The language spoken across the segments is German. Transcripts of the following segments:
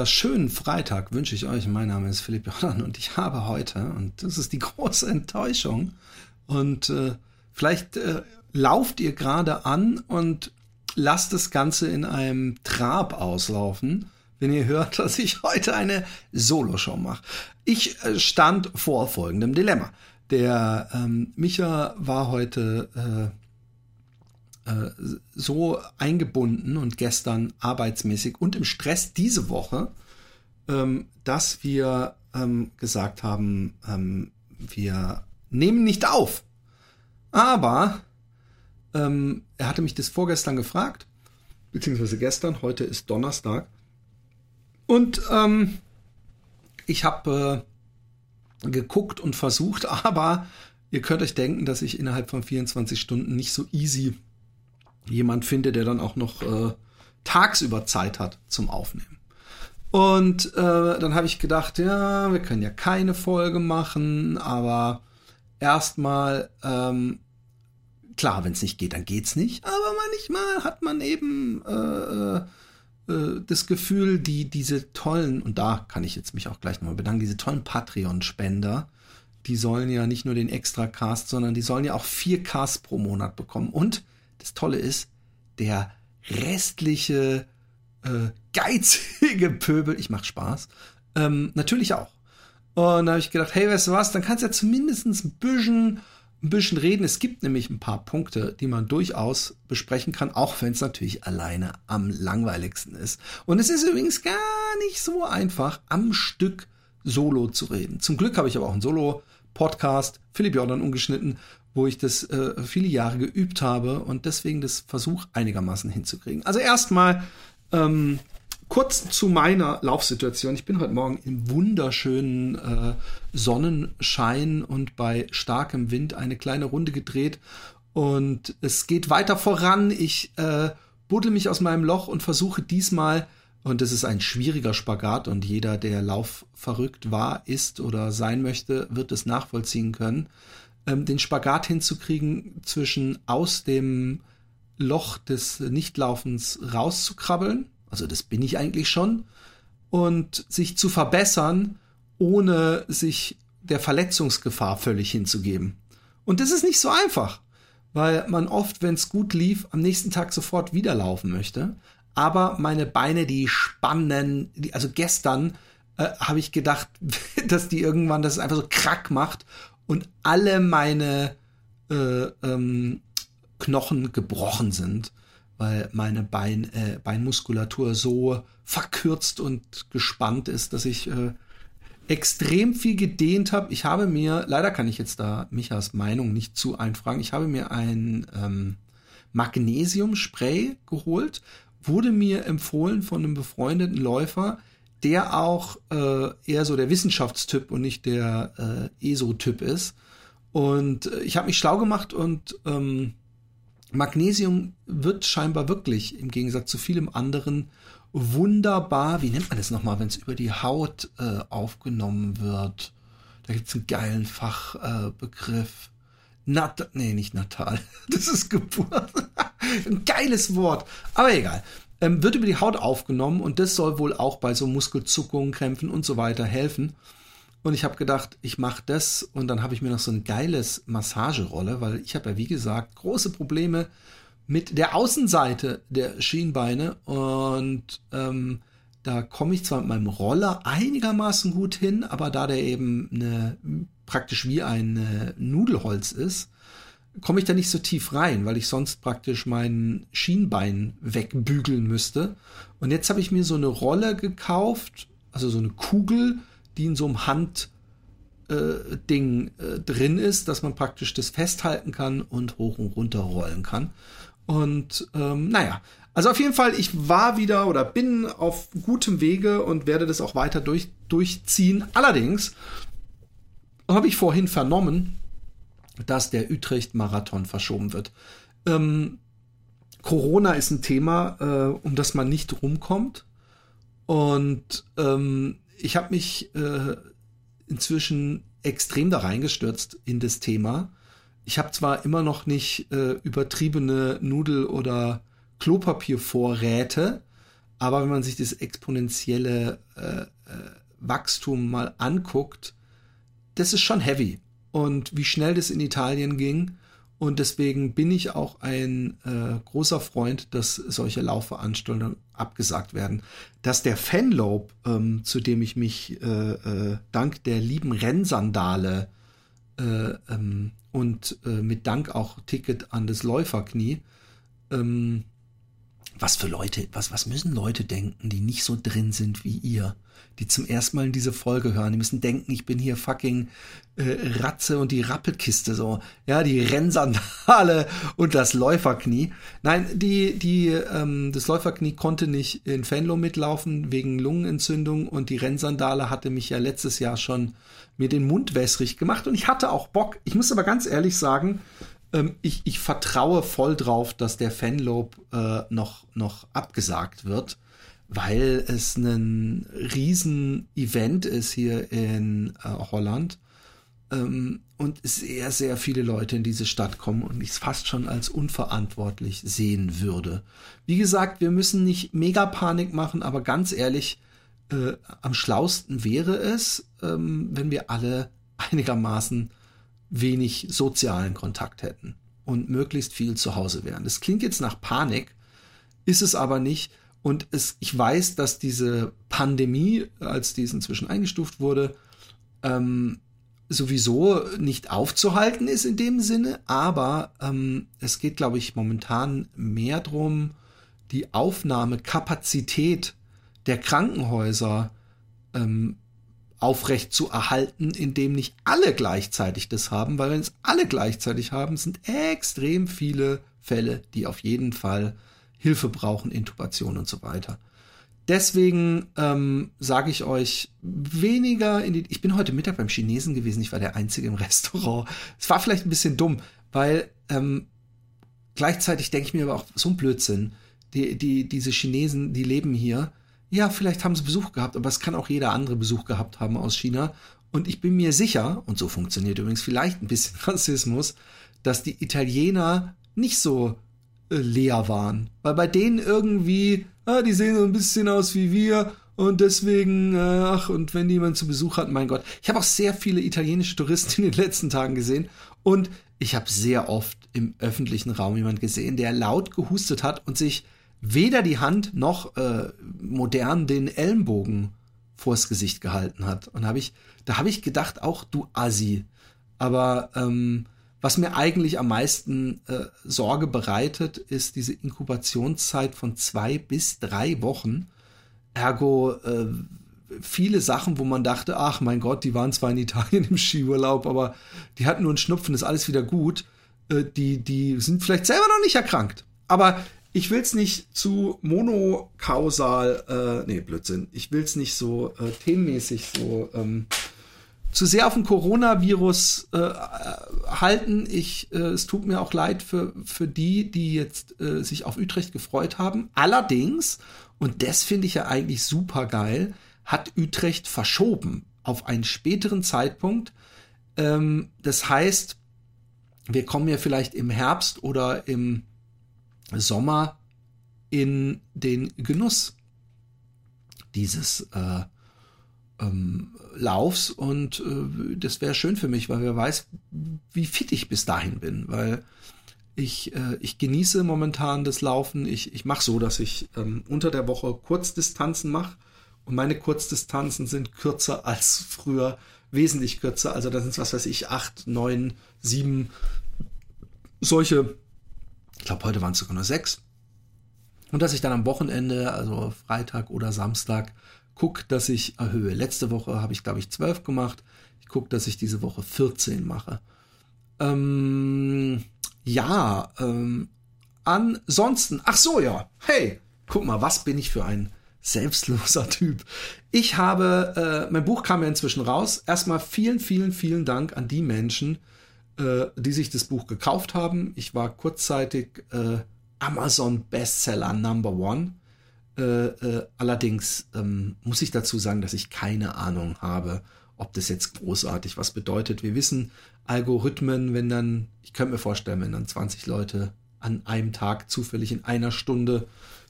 Wunderschönen Freitag wünsche ich euch. Mein Name ist Philipp Jordan und ich habe heute, und das ist die große Enttäuschung, und äh, vielleicht äh, lauft ihr gerade an und lasst das Ganze in einem Trab auslaufen, wenn ihr hört, dass ich heute eine Soloshow mache. Ich äh, stand vor folgendem Dilemma. Der ähm, Micha war heute äh, so eingebunden und gestern arbeitsmäßig und im Stress diese Woche, ähm, dass wir ähm, gesagt haben, ähm, wir nehmen nicht auf. Aber ähm, er hatte mich das vorgestern gefragt, beziehungsweise gestern, heute ist Donnerstag. Und ähm, ich habe äh, geguckt und versucht, aber ihr könnt euch denken, dass ich innerhalb von 24 Stunden nicht so easy jemand finde, der dann auch noch äh, tagsüber Zeit hat zum Aufnehmen. Und äh, dann habe ich gedacht, ja, wir können ja keine Folge machen, aber erstmal, ähm, klar, wenn es nicht geht, dann geht's nicht. Aber manchmal hat man eben äh, äh, das Gefühl, die diese tollen, und da kann ich jetzt mich auch gleich nochmal bedanken, diese tollen Patreon-Spender, die sollen ja nicht nur den Extra-Cast, sondern die sollen ja auch vier Casts pro Monat bekommen. Und das Tolle ist, der restliche äh, geizige Pöbel, ich mach Spaß, ähm, natürlich auch. Und da habe ich gedacht, hey, weißt du was, dann kannst du ja zumindest ein bisschen, ein bisschen reden. Es gibt nämlich ein paar Punkte, die man durchaus besprechen kann, auch wenn es natürlich alleine am langweiligsten ist. Und es ist übrigens gar nicht so einfach, am Stück Solo zu reden. Zum Glück habe ich aber auch einen Solo-Podcast, Philipp Jordan ungeschnitten, wo ich das äh, viele Jahre geübt habe und deswegen das Versuch einigermaßen hinzukriegen. Also erstmal ähm, kurz zu meiner Laufsituation. Ich bin heute Morgen im wunderschönen äh, Sonnenschein und bei starkem Wind eine kleine Runde gedreht und es geht weiter voran. Ich äh, buddel mich aus meinem Loch und versuche diesmal und das ist ein schwieriger Spagat und jeder, der Lauf verrückt war, ist oder sein möchte, wird es nachvollziehen können ähm, den Spagat hinzukriegen zwischen aus dem Loch des Nichtlaufens rauszukrabbeln, also das bin ich eigentlich schon, und sich zu verbessern, ohne sich der Verletzungsgefahr völlig hinzugeben. Und das ist nicht so einfach, weil man oft, wenn es gut lief, am nächsten Tag sofort wieder laufen möchte. Aber meine Beine, die spannen, die, also gestern äh, habe ich gedacht, dass die irgendwann das einfach so krack macht und alle meine äh, ähm, Knochen gebrochen sind, weil meine Bein, äh, Beinmuskulatur so verkürzt und gespannt ist, dass ich äh, extrem viel gedehnt habe. Ich habe mir, leider kann ich jetzt da Michas Meinung nicht zu einfragen, ich habe mir ein ähm, Magnesiumspray geholt, wurde mir empfohlen von einem befreundeten Läufer, der auch äh, eher so der Wissenschaftstyp und nicht der äh, ESO-Typ ist. Und äh, ich habe mich schlau gemacht und ähm, Magnesium wird scheinbar wirklich im Gegensatz zu vielem anderen wunderbar, wie nennt man das nochmal, wenn es über die Haut äh, aufgenommen wird? Da gibt's einen geilen Fachbegriff. Äh, Nat nee, nicht natal. Das ist Geburt. Ein geiles Wort. Aber egal ähm, wird über die Haut aufgenommen und das soll wohl auch bei so Muskelzuckungen, Krämpfen und so weiter helfen. Und ich habe gedacht, ich mache das und dann habe ich mir noch so ein geiles Massagerolle, weil ich habe ja wie gesagt große Probleme mit der Außenseite der Schienbeine und ähm, da komme ich zwar mit meinem Roller einigermaßen gut hin, aber da der eben eine, praktisch wie ein äh, Nudelholz ist, komme ich da nicht so tief rein, weil ich sonst praktisch mein Schienbein wegbügeln müsste. Und jetzt habe ich mir so eine Rolle gekauft, also so eine Kugel, die in so einem Handding äh, äh, drin ist, dass man praktisch das festhalten kann und hoch und runter rollen kann. Und ähm, naja, also auf jeden Fall, ich war wieder oder bin auf gutem Wege und werde das auch weiter durch, durchziehen. Allerdings habe ich vorhin vernommen, dass der Utrecht-Marathon verschoben wird. Ähm, Corona ist ein Thema, äh, um das man nicht rumkommt. Und ähm, ich habe mich äh, inzwischen extrem da reingestürzt in das Thema. Ich habe zwar immer noch nicht äh, übertriebene Nudel- oder Klopapiervorräte, aber wenn man sich das exponentielle äh, äh, Wachstum mal anguckt, das ist schon heavy. Und wie schnell das in Italien ging. Und deswegen bin ich auch ein äh, großer Freund, dass solche Laufveranstaltungen abgesagt werden. Dass der Fanlob, ähm, zu dem ich mich äh, äh, dank der lieben Rennsandale äh, ähm, und äh, mit Dank auch Ticket an das Läuferknie ähm, was für Leute, was, was müssen Leute denken, die nicht so drin sind wie ihr, die zum ersten Mal in diese Folge hören, die müssen denken, ich bin hier fucking äh, Ratze und die Rappelkiste so, ja, die Rennsandale und das Läuferknie. Nein, die, die, ähm, das Läuferknie konnte nicht in Fenlo mitlaufen wegen Lungenentzündung und die Rennsandale hatte mich ja letztes Jahr schon mir den Mund wässrig gemacht und ich hatte auch Bock. Ich muss aber ganz ehrlich sagen, ähm, ich, ich vertraue voll drauf, dass der Fanlob äh, noch, noch abgesagt wird, weil es ein Riesen-Event ist hier in äh, Holland ähm, und sehr, sehr viele Leute in diese Stadt kommen und ich es fast schon als unverantwortlich sehen würde. Wie gesagt, wir müssen nicht mega Panik machen, aber ganz ehrlich, äh, am schlausten wäre es, ähm, wenn wir alle einigermaßen wenig sozialen Kontakt hätten und möglichst viel zu Hause wären. Das klingt jetzt nach Panik, ist es aber nicht. Und es, ich weiß, dass diese Pandemie, als die inzwischen eingestuft wurde, ähm, sowieso nicht aufzuhalten ist in dem Sinne, aber ähm, es geht, glaube ich, momentan mehr darum, die Aufnahmekapazität der Krankenhäuser ähm, aufrecht zu erhalten, indem nicht alle gleichzeitig das haben, weil wenn es alle gleichzeitig haben, sind extrem viele Fälle, die auf jeden Fall Hilfe brauchen, Intubation und so weiter. Deswegen ähm, sage ich euch weniger in die. Ich bin heute Mittag beim Chinesen gewesen. Ich war der Einzige im Restaurant. Es war vielleicht ein bisschen dumm, weil ähm, gleichzeitig denke ich mir aber auch so ein Blödsinn. Die, die, diese Chinesen, die leben hier ja, vielleicht haben sie Besuch gehabt, aber es kann auch jeder andere Besuch gehabt haben aus China. Und ich bin mir sicher, und so funktioniert übrigens vielleicht ein bisschen Rassismus, dass die Italiener nicht so leer waren. Weil bei denen irgendwie, ah, die sehen so ein bisschen aus wie wir und deswegen, äh, ach, und wenn jemand zu Besuch hat, mein Gott. Ich habe auch sehr viele italienische Touristen in den letzten Tagen gesehen und ich habe sehr oft im öffentlichen Raum jemand gesehen, der laut gehustet hat und sich weder die Hand noch äh, modern den Ellenbogen vors Gesicht gehalten hat. Und hab ich, da habe ich gedacht, auch du Assi. Aber ähm, was mir eigentlich am meisten äh, Sorge bereitet, ist diese Inkubationszeit von zwei bis drei Wochen. Ergo äh, viele Sachen, wo man dachte, ach mein Gott, die waren zwar in Italien im Skiurlaub, aber die hatten nur einen Schnupfen, ist alles wieder gut. Äh, die, die sind vielleicht selber noch nicht erkrankt. Aber ich will es nicht zu monokausal, äh, nee, Blödsinn, ich will es nicht so äh, themenmäßig so ähm, zu sehr auf den Coronavirus äh, halten. Ich, äh, es tut mir auch leid für, für die, die jetzt äh, sich auf Utrecht gefreut haben. Allerdings, und das finde ich ja eigentlich super geil, hat Utrecht verschoben auf einen späteren Zeitpunkt. Ähm, das heißt, wir kommen ja vielleicht im Herbst oder im Sommer in den Genuss dieses äh, ähm, Laufs und äh, das wäre schön für mich, weil wer weiß, wie fit ich bis dahin bin, weil ich, äh, ich genieße momentan das Laufen. Ich, ich mache so, dass ich ähm, unter der Woche Kurzdistanzen mache und meine Kurzdistanzen sind kürzer als früher, wesentlich kürzer. Also da sind es, was weiß ich, acht, neun, sieben solche ich glaube, heute waren es sogar nur sechs. Und dass ich dann am Wochenende, also Freitag oder Samstag, gucke, dass ich erhöhe. Letzte Woche habe ich, glaube ich, zwölf gemacht. Ich gucke, dass ich diese Woche 14 mache. Ähm, ja, ähm, ansonsten, ach so, ja, hey, guck mal, was bin ich für ein selbstloser Typ. Ich habe, äh, mein Buch kam ja inzwischen raus. Erstmal vielen, vielen, vielen Dank an die Menschen, äh, die sich das Buch gekauft haben. Ich war kurzzeitig äh, Amazon Bestseller Number One. Äh, äh, allerdings ähm, muss ich dazu sagen, dass ich keine Ahnung habe, ob das jetzt großartig was bedeutet. Wir wissen Algorithmen, wenn dann, ich könnte mir vorstellen, wenn dann 20 Leute an einem Tag zufällig in einer Stunde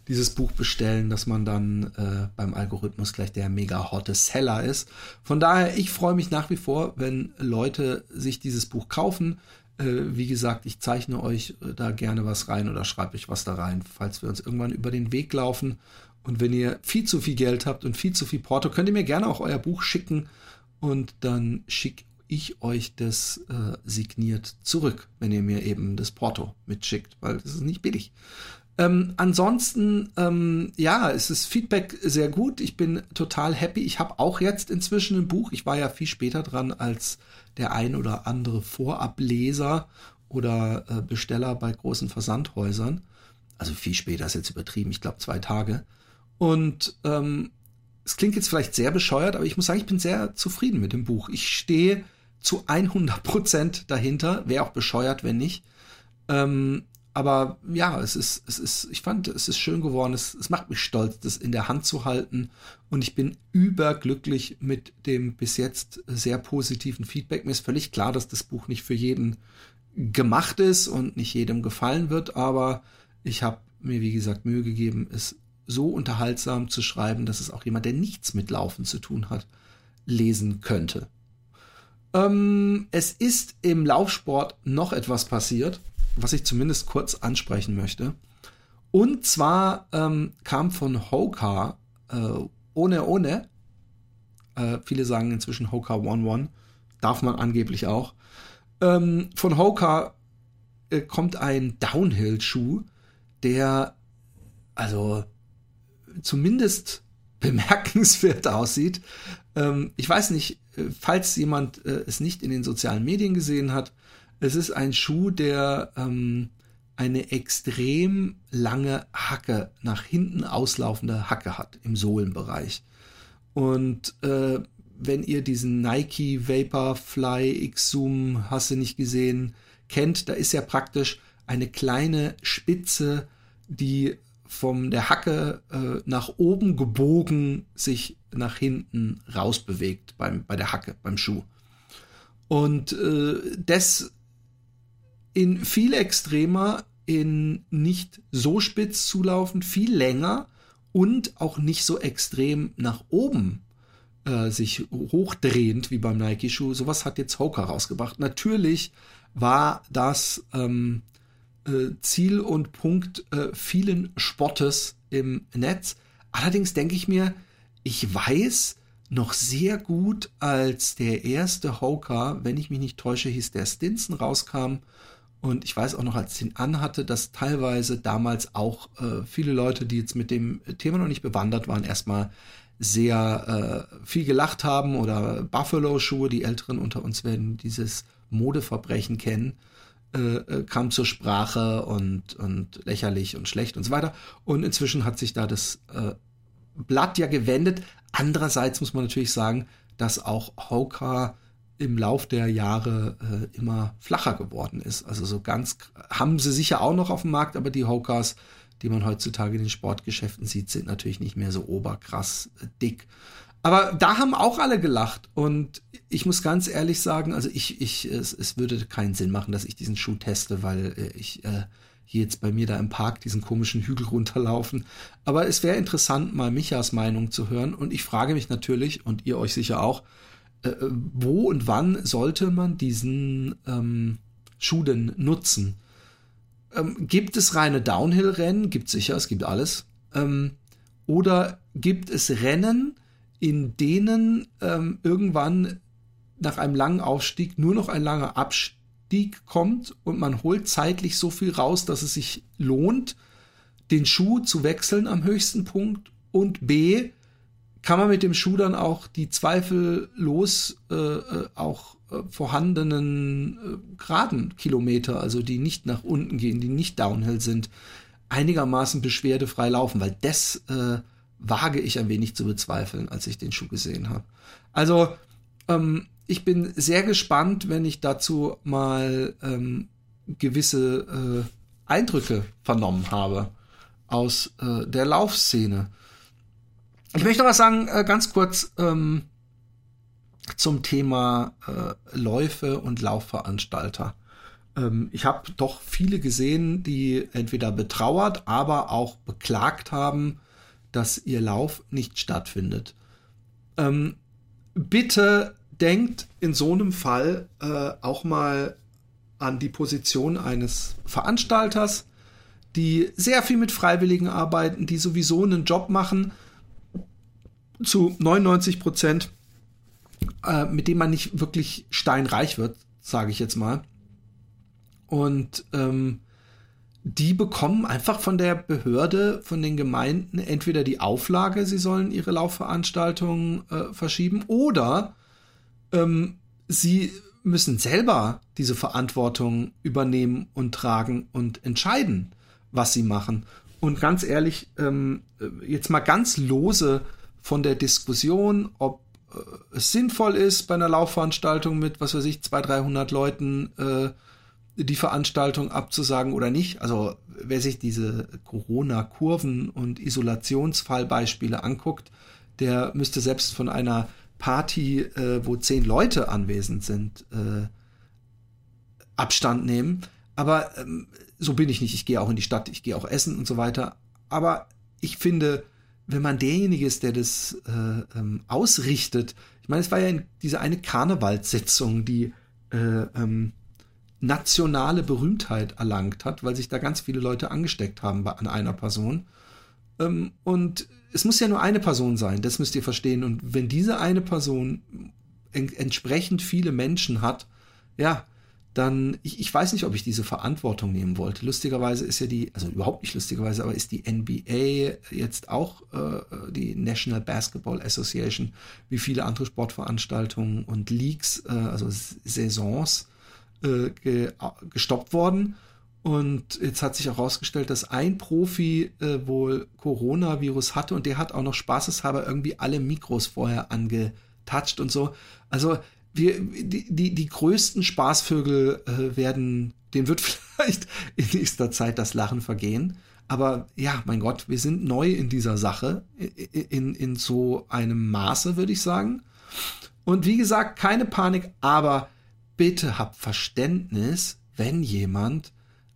dieses Buch bestellen, dass man dann äh, beim Algorithmus gleich der mega hotte Seller ist. Von daher, ich freue mich nach wie vor, wenn Leute sich dieses Buch kaufen. Äh, wie gesagt, ich zeichne euch äh, da gerne was rein oder schreibe euch was da rein, falls wir uns irgendwann über den Weg laufen. Und wenn ihr viel zu viel Geld habt und viel zu viel Porto, könnt ihr mir gerne auch euer Buch schicken und dann schicke ich euch das äh, signiert zurück, wenn ihr mir eben das Porto mitschickt, weil das ist nicht billig. Ähm, ansonsten, ähm, ja, es ist Feedback sehr gut. Ich bin total happy. Ich habe auch jetzt inzwischen ein Buch. Ich war ja viel später dran als der ein oder andere Vorableser oder äh, Besteller bei großen Versandhäusern. Also viel später ist jetzt übertrieben. Ich glaube zwei Tage. Und ähm, es klingt jetzt vielleicht sehr bescheuert, aber ich muss sagen, ich bin sehr zufrieden mit dem Buch. Ich stehe zu 100 Prozent dahinter. Wäre auch bescheuert, wenn nicht. Ähm, aber ja, es ist, es ist, ich fand, es ist schön geworden. Es, es macht mich stolz, das in der Hand zu halten. Und ich bin überglücklich mit dem bis jetzt sehr positiven Feedback. Mir ist völlig klar, dass das Buch nicht für jeden gemacht ist und nicht jedem gefallen wird. Aber ich habe mir, wie gesagt, Mühe gegeben, es so unterhaltsam zu schreiben, dass es auch jemand, der nichts mit Laufen zu tun hat, lesen könnte. Ähm, es ist im Laufsport noch etwas passiert was ich zumindest kurz ansprechen möchte. Und zwar ähm, kam von Hoka äh, ohne ohne, äh, viele sagen inzwischen Hoka One One, darf man angeblich auch. Ähm, von Hoka äh, kommt ein Downhill-Schuh, der also zumindest bemerkenswert aussieht. Ähm, ich weiß nicht, äh, falls jemand äh, es nicht in den sozialen Medien gesehen hat, es ist ein Schuh, der ähm, eine extrem lange Hacke, nach hinten auslaufende Hacke hat im Sohlenbereich. Und äh, wenn ihr diesen Nike Vaporfly X-Zoom, hast du nicht gesehen, kennt, da ist ja praktisch eine kleine Spitze, die von der Hacke äh, nach oben gebogen sich nach hinten rausbewegt beim, bei der Hacke, beim Schuh. Und äh, das in viel extremer, in nicht so spitz zulaufend, viel länger und auch nicht so extrem nach oben äh, sich hochdrehend wie beim Nike-Schuh. Sowas hat jetzt Hoka rausgebracht. Natürlich war das ähm, äh, Ziel und Punkt äh, vielen Spottes im Netz. Allerdings denke ich mir, ich weiß noch sehr gut, als der erste Hoka, wenn ich mich nicht täusche, hieß der Stinson rauskam und ich weiß auch noch, als ich ihn anhatte, dass teilweise damals auch äh, viele Leute, die jetzt mit dem Thema noch nicht bewandert waren, erstmal sehr äh, viel gelacht haben oder Buffalo-Schuhe, die Älteren unter uns werden dieses Modeverbrechen kennen, äh, äh, kam zur Sprache und, und lächerlich und schlecht und so weiter. Und inzwischen hat sich da das äh, Blatt ja gewendet. Andererseits muss man natürlich sagen, dass auch Hoka im Lauf der Jahre äh, immer flacher geworden ist. Also so ganz haben sie sicher auch noch auf dem Markt, aber die Hokas, die man heutzutage in den Sportgeschäften sieht, sind natürlich nicht mehr so oberkrass äh, dick. Aber da haben auch alle gelacht und ich muss ganz ehrlich sagen, also ich, ich, es, es würde keinen Sinn machen, dass ich diesen Schuh teste, weil äh, ich äh, hier jetzt bei mir da im Park diesen komischen Hügel runterlaufen. Aber es wäre interessant, mal Michas Meinung zu hören und ich frage mich natürlich und ihr euch sicher auch, äh, wo und wann sollte man diesen ähm, Schuh denn nutzen? Ähm, gibt es reine Downhill-Rennen? Gibt sicher, es gibt alles. Ähm, oder gibt es Rennen, in denen ähm, irgendwann nach einem langen Aufstieg nur noch ein langer Abstieg kommt und man holt zeitlich so viel raus, dass es sich lohnt, den Schuh zu wechseln am höchsten Punkt und B, kann man mit dem Schuh dann auch die zweifellos äh, äh, auch äh, vorhandenen äh, geraden Kilometer, also die nicht nach unten gehen, die nicht Downhill sind, einigermaßen beschwerdefrei laufen, weil das äh, wage ich ein wenig zu bezweifeln, als ich den Schuh gesehen habe. Also ähm, ich bin sehr gespannt, wenn ich dazu mal ähm, gewisse äh, Eindrücke vernommen habe aus äh, der Laufszene. Ich möchte noch was sagen, äh, ganz kurz ähm, zum Thema äh, Läufe und Laufveranstalter. Ähm, ich habe doch viele gesehen, die entweder betrauert, aber auch beklagt haben, dass ihr Lauf nicht stattfindet. Ähm, bitte denkt in so einem Fall äh, auch mal an die Position eines Veranstalters, die sehr viel mit Freiwilligen arbeiten, die sowieso einen Job machen, zu 99 Prozent, äh, mit dem man nicht wirklich steinreich wird, sage ich jetzt mal. Und ähm, die bekommen einfach von der Behörde, von den Gemeinden entweder die Auflage, sie sollen ihre Laufveranstaltungen äh, verschieben, oder ähm, sie müssen selber diese Verantwortung übernehmen und tragen und entscheiden, was sie machen. Und ganz ehrlich, ähm, jetzt mal ganz lose von der Diskussion, ob äh, es sinnvoll ist, bei einer Laufveranstaltung mit, was weiß ich, 200, 300 Leuten äh, die Veranstaltung abzusagen oder nicht. Also wer sich diese Corona-Kurven und Isolationsfallbeispiele anguckt, der müsste selbst von einer Party, äh, wo zehn Leute anwesend sind, äh, Abstand nehmen. Aber ähm, so bin ich nicht. Ich gehe auch in die Stadt, ich gehe auch essen und so weiter. Aber ich finde, wenn man derjenige ist, der das äh, ähm, ausrichtet, ich meine, es war ja diese eine Karnevalssitzung, die äh, ähm, nationale Berühmtheit erlangt hat, weil sich da ganz viele Leute angesteckt haben an einer Person. Ähm, und es muss ja nur eine Person sein, das müsst ihr verstehen. Und wenn diese eine Person en entsprechend viele Menschen hat, ja, dann, ich, ich weiß nicht, ob ich diese Verantwortung nehmen wollte. Lustigerweise ist ja die, also überhaupt nicht lustigerweise, aber ist die NBA jetzt auch äh, die National Basketball Association, wie viele andere Sportveranstaltungen und Leagues, äh, also Saisons, äh, ge gestoppt worden. Und jetzt hat sich auch herausgestellt, dass ein Profi äh, wohl Coronavirus hatte und der hat auch noch spaßeshalber irgendwie alle Mikros vorher angetatscht und so. Also wir, die, die, die größten Spaßvögel äh, werden, denen wird vielleicht in nächster Zeit das Lachen vergehen. Aber ja, mein Gott, wir sind neu in dieser Sache, in, in so einem Maße, würde ich sagen. Und wie gesagt, keine Panik, aber bitte habt Verständnis, wenn jemand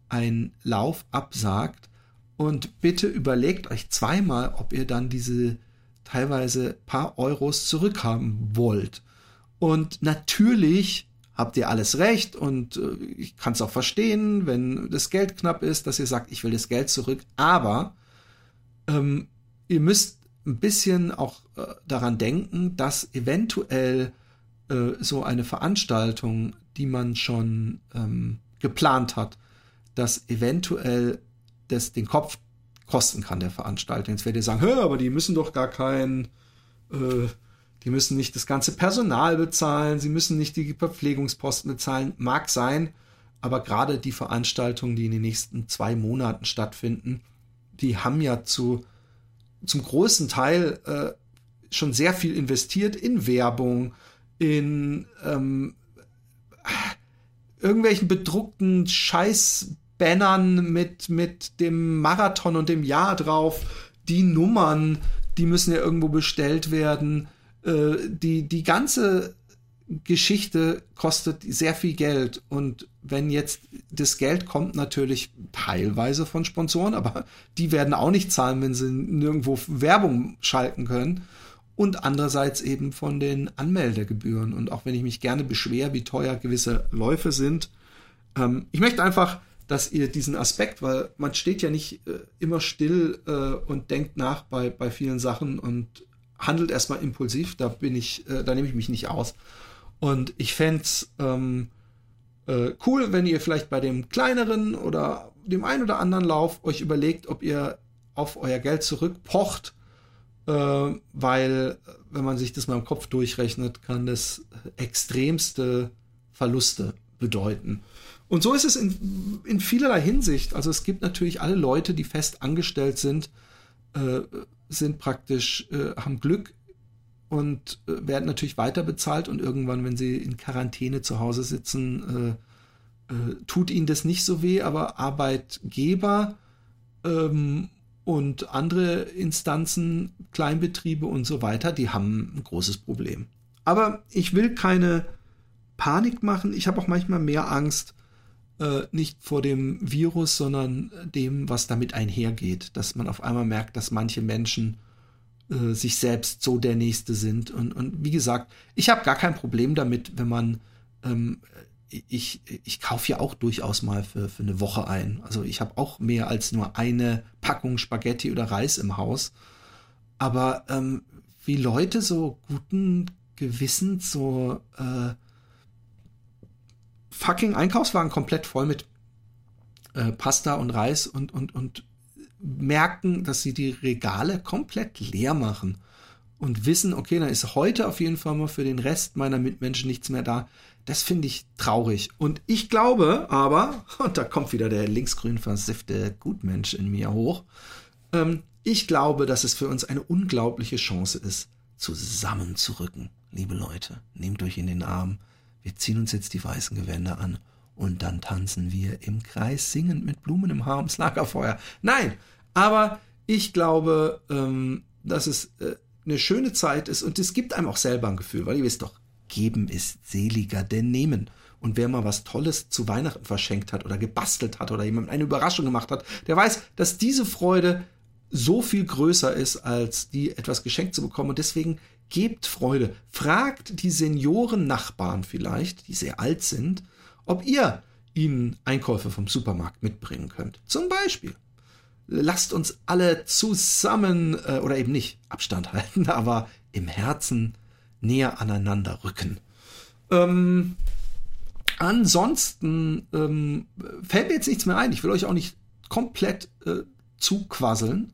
einen Lauf absagt und bitte überlegt euch zweimal, ob ihr dann diese teilweise paar Euros zurückhaben wollt. Und natürlich habt ihr alles recht und äh, ich kann es auch verstehen, wenn das Geld knapp ist, dass ihr sagt, ich will das Geld zurück. Aber ähm, ihr müsst ein bisschen auch äh, daran denken, dass eventuell äh, so eine Veranstaltung, die man schon ähm, geplant hat, dass eventuell das den Kopf kosten kann der Veranstaltung. Jetzt werdet ihr sagen, Hör, aber die müssen doch gar kein äh, die müssen nicht das ganze Personal bezahlen, sie müssen nicht die Verpflegungsposten bezahlen, mag sein, aber gerade die Veranstaltungen, die in den nächsten zwei Monaten stattfinden, die haben ja zu, zum großen Teil äh, schon sehr viel investiert in Werbung, in ähm, irgendwelchen bedruckten Scheißbannern mit, mit dem Marathon und dem Jahr drauf, die Nummern, die müssen ja irgendwo bestellt werden. Äh, die, die ganze Geschichte kostet sehr viel Geld. Und wenn jetzt das Geld kommt natürlich teilweise von Sponsoren, aber die werden auch nicht zahlen, wenn sie nirgendwo Werbung schalten können. Und andererseits eben von den Anmeldegebühren. Und auch wenn ich mich gerne beschwer, wie teuer gewisse Läufe sind, ähm, ich möchte einfach, dass ihr diesen Aspekt, weil man steht ja nicht äh, immer still äh, und denkt nach bei, bei vielen Sachen. Und handelt erstmal impulsiv, da bin ich, äh, da nehme ich mich nicht aus. Und ich fände es ähm, äh, cool, wenn ihr vielleicht bei dem kleineren oder dem einen oder anderen Lauf euch überlegt, ob ihr auf euer Geld zurückpocht, äh, weil wenn man sich das mal im Kopf durchrechnet, kann das extremste Verluste bedeuten. Und so ist es in, in vielerlei Hinsicht. Also es gibt natürlich alle Leute, die fest angestellt sind, äh, sind praktisch, äh, haben Glück und äh, werden natürlich weiter bezahlt und irgendwann, wenn sie in Quarantäne zu Hause sitzen, äh, äh, tut ihnen das nicht so weh, aber Arbeitgeber ähm, und andere Instanzen, Kleinbetriebe und so weiter, die haben ein großes Problem. Aber ich will keine Panik machen. Ich habe auch manchmal mehr Angst, äh, nicht vor dem Virus, sondern dem, was damit einhergeht. Dass man auf einmal merkt, dass manche Menschen äh, sich selbst so der Nächste sind. Und, und wie gesagt, ich habe gar kein Problem damit, wenn man ähm, ich, ich kaufe ja auch durchaus mal für, für eine Woche ein. Also ich habe auch mehr als nur eine Packung Spaghetti oder Reis im Haus. Aber ähm, wie Leute so guten Gewissens so äh, fucking Einkaufswagen komplett voll mit äh, Pasta und Reis und, und, und merken, dass sie die Regale komplett leer machen und wissen, okay, dann ist heute auf jeden Fall mal für den Rest meiner Mitmenschen nichts mehr da. Das finde ich traurig. Und ich glaube aber, und da kommt wieder der linksgrün versiffte Gutmensch in mir hoch, ähm, ich glaube, dass es für uns eine unglaubliche Chance ist, zusammenzurücken. Liebe Leute, nehmt euch in den Arm. Wir ziehen uns jetzt die weißen Gewänder an und dann tanzen wir im Kreis singend mit Blumen im Haar ums Lagerfeuer. Nein, aber ich glaube, ähm, dass es äh, eine schöne Zeit ist und es gibt einem auch selber ein Gefühl, weil ihr wisst doch, geben ist seliger denn nehmen. Und wer mal was Tolles zu Weihnachten verschenkt hat oder gebastelt hat oder jemand eine Überraschung gemacht hat, der weiß, dass diese Freude so viel größer ist, als die etwas geschenkt zu bekommen. Und deswegen gebt Freude. Fragt die Senioren-Nachbarn vielleicht, die sehr alt sind, ob ihr ihnen Einkäufe vom Supermarkt mitbringen könnt. Zum Beispiel. Lasst uns alle zusammen äh, oder eben nicht Abstand halten, aber im Herzen näher aneinander rücken. Ähm, ansonsten ähm, fällt mir jetzt nichts mehr ein. Ich will euch auch nicht komplett äh, zuquasseln.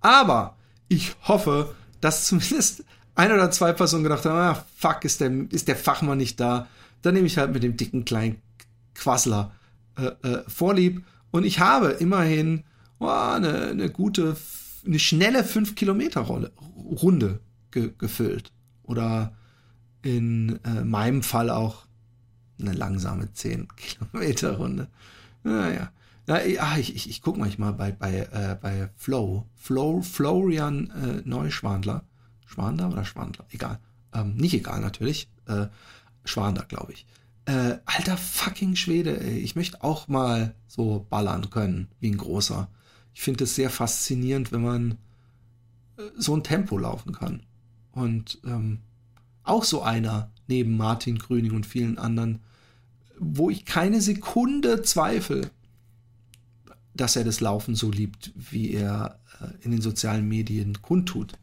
Aber ich hoffe, dass zumindest ein oder zwei Personen gedacht haben, ah, fuck, ist der, ist der Fachmann nicht da. Dann nehme ich halt mit dem dicken kleinen Quassler äh, äh, vorlieb. Und ich habe immerhin oh, eine, eine gute, eine schnelle 5 Kilometer Runde ge gefüllt. Oder in äh, meinem Fall auch eine langsame 10 Kilometer Runde. Naja. Ja, ich, ich, ich gucke manchmal bei, bei, äh, bei Flow. Flow, Florian äh, Neuschwandler. Schwander oder Schwandler? Egal. Ähm, nicht egal natürlich. Äh, Schwander, glaube ich. Äh, alter fucking Schwede, ey. Ich möchte auch mal so ballern können, wie ein großer. Ich finde es sehr faszinierend, wenn man äh, so ein Tempo laufen kann. Und ähm, auch so einer neben Martin Grüning und vielen anderen, wo ich keine Sekunde zweifle, dass er das Laufen so liebt, wie er äh, in den sozialen Medien kundtut.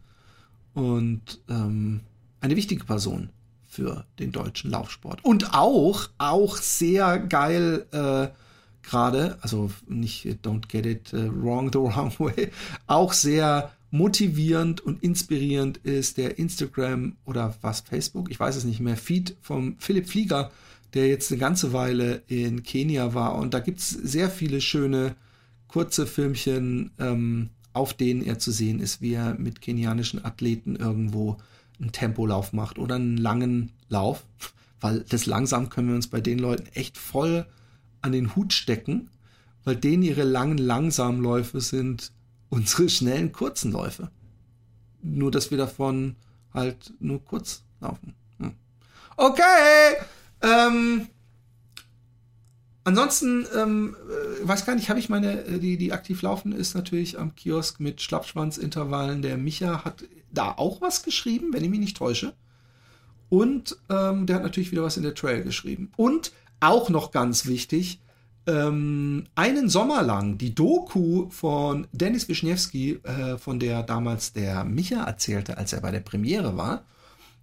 Und ähm, eine wichtige Person für den deutschen Laufsport. Und auch, auch sehr geil äh, gerade, also nicht don't get it uh, wrong the wrong way, auch sehr motivierend und inspirierend ist der Instagram oder was Facebook, ich weiß es nicht mehr, Feed vom Philipp Flieger, der jetzt eine ganze Weile in Kenia war. Und da gibt's sehr viele schöne kurze Filmchen, ähm, auf denen er zu sehen ist, wie er mit kenianischen Athleten irgendwo einen Tempolauf macht oder einen langen Lauf, weil das langsam können wir uns bei den Leuten echt voll an den Hut stecken, weil denen ihre langen langsamen Läufe sind unsere schnellen kurzen Läufe. Nur dass wir davon halt nur kurz laufen. Hm. Okay. Ähm, ansonsten, ähm, äh, weiß gar nicht, habe ich meine, äh, die, die aktiv laufen, ist natürlich am Kiosk mit Schlappschwanzintervallen. Der Micha hat da auch was geschrieben, wenn ich mich nicht täusche. Und ähm, der hat natürlich wieder was in der Trail geschrieben. Und auch noch ganz wichtig, ähm, einen Sommer lang die Doku von Dennis Wischniewski, äh, von der damals der Micha erzählte, als er bei der Premiere war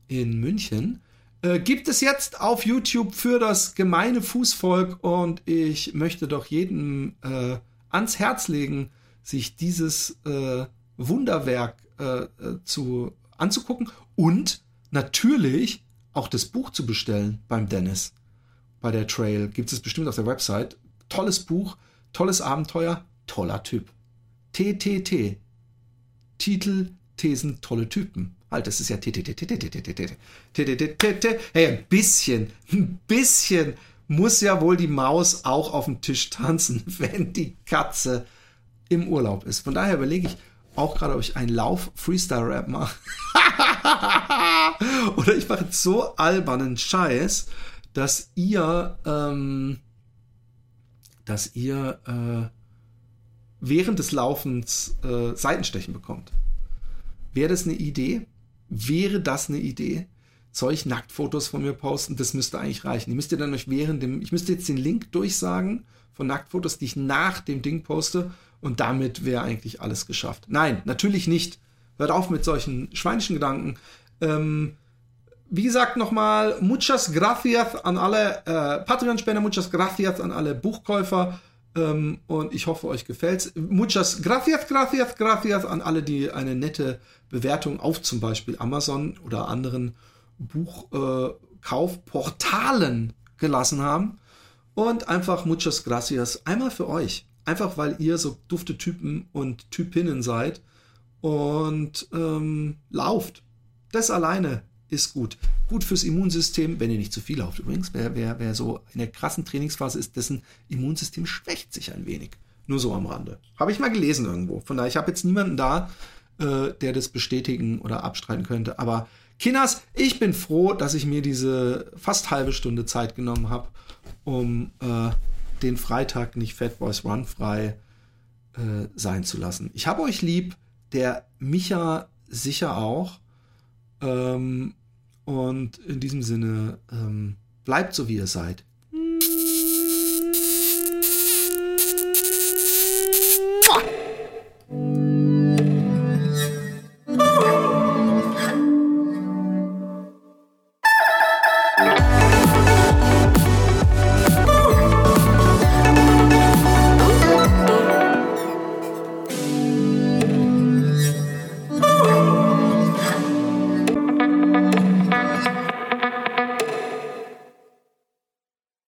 in München, äh, gibt es jetzt auf YouTube für das gemeine Fußvolk und ich möchte doch jedem äh, ans Herz legen, sich dieses äh, Wunderwerk äh, äh, zu anzugucken und natürlich auch das Buch zu bestellen beim Dennis bei der Trail. Gibt es bestimmt auf der Website. Tolles Buch, tolles Abenteuer, toller Typ. TTT. Titel Thesen tolle Typen. Halt, das ist ja Hey, ein bisschen, ein bisschen muss ja wohl die Maus auch auf dem Tisch tanzen, wenn die Katze im Urlaub ist. Von daher überlege ich auch gerade, ob ich einen Lauf-Freestyle-Rap mache. Oder ich mache so albernen Scheiß, dass ihr, ähm, dass ihr äh, während des Laufens äh, Seitenstechen bekommt. Wäre das eine Idee? Wäre das eine Idee? Ich Nacktfotos von mir posten? Das müsste eigentlich reichen. Ihr müsst ihr dann euch während dem, ich müsste jetzt den Link durchsagen von Nacktfotos, die ich nach dem Ding poste und damit wäre eigentlich alles geschafft. Nein, natürlich nicht. Hört auf mit solchen schweinischen Gedanken. Ähm, wie gesagt, nochmal, muchas gracias an alle äh, Patreon-Spender, muchas gracias an alle Buchkäufer. Ähm, und ich hoffe, euch gefällt's. Muchas gracias, gracias, gracias an alle, die eine nette Bewertung auf zum Beispiel Amazon oder anderen Buchkaufportalen äh, gelassen haben. Und einfach muchas gracias einmal für euch. Einfach weil ihr so dufte Typen und Typinnen seid und ähm, lauft. Das alleine ist gut. Gut fürs Immunsystem, wenn ihr nicht zu viel lauft. Übrigens, wer, wer, wer so in der krassen Trainingsphase ist, dessen Immunsystem schwächt sich ein wenig. Nur so am Rande. Habe ich mal gelesen irgendwo. Von daher, ich habe jetzt niemanden da, äh, der das bestätigen oder abstreiten könnte. Aber Kinas, ich bin froh, dass ich mir diese fast halbe Stunde Zeit genommen habe, um äh, den Freitag nicht Fat Boys Run frei äh, sein zu lassen. Ich habe euch lieb, der Micha sicher auch. Ähm, und in diesem Sinne, ähm, bleibt so wie ihr seid.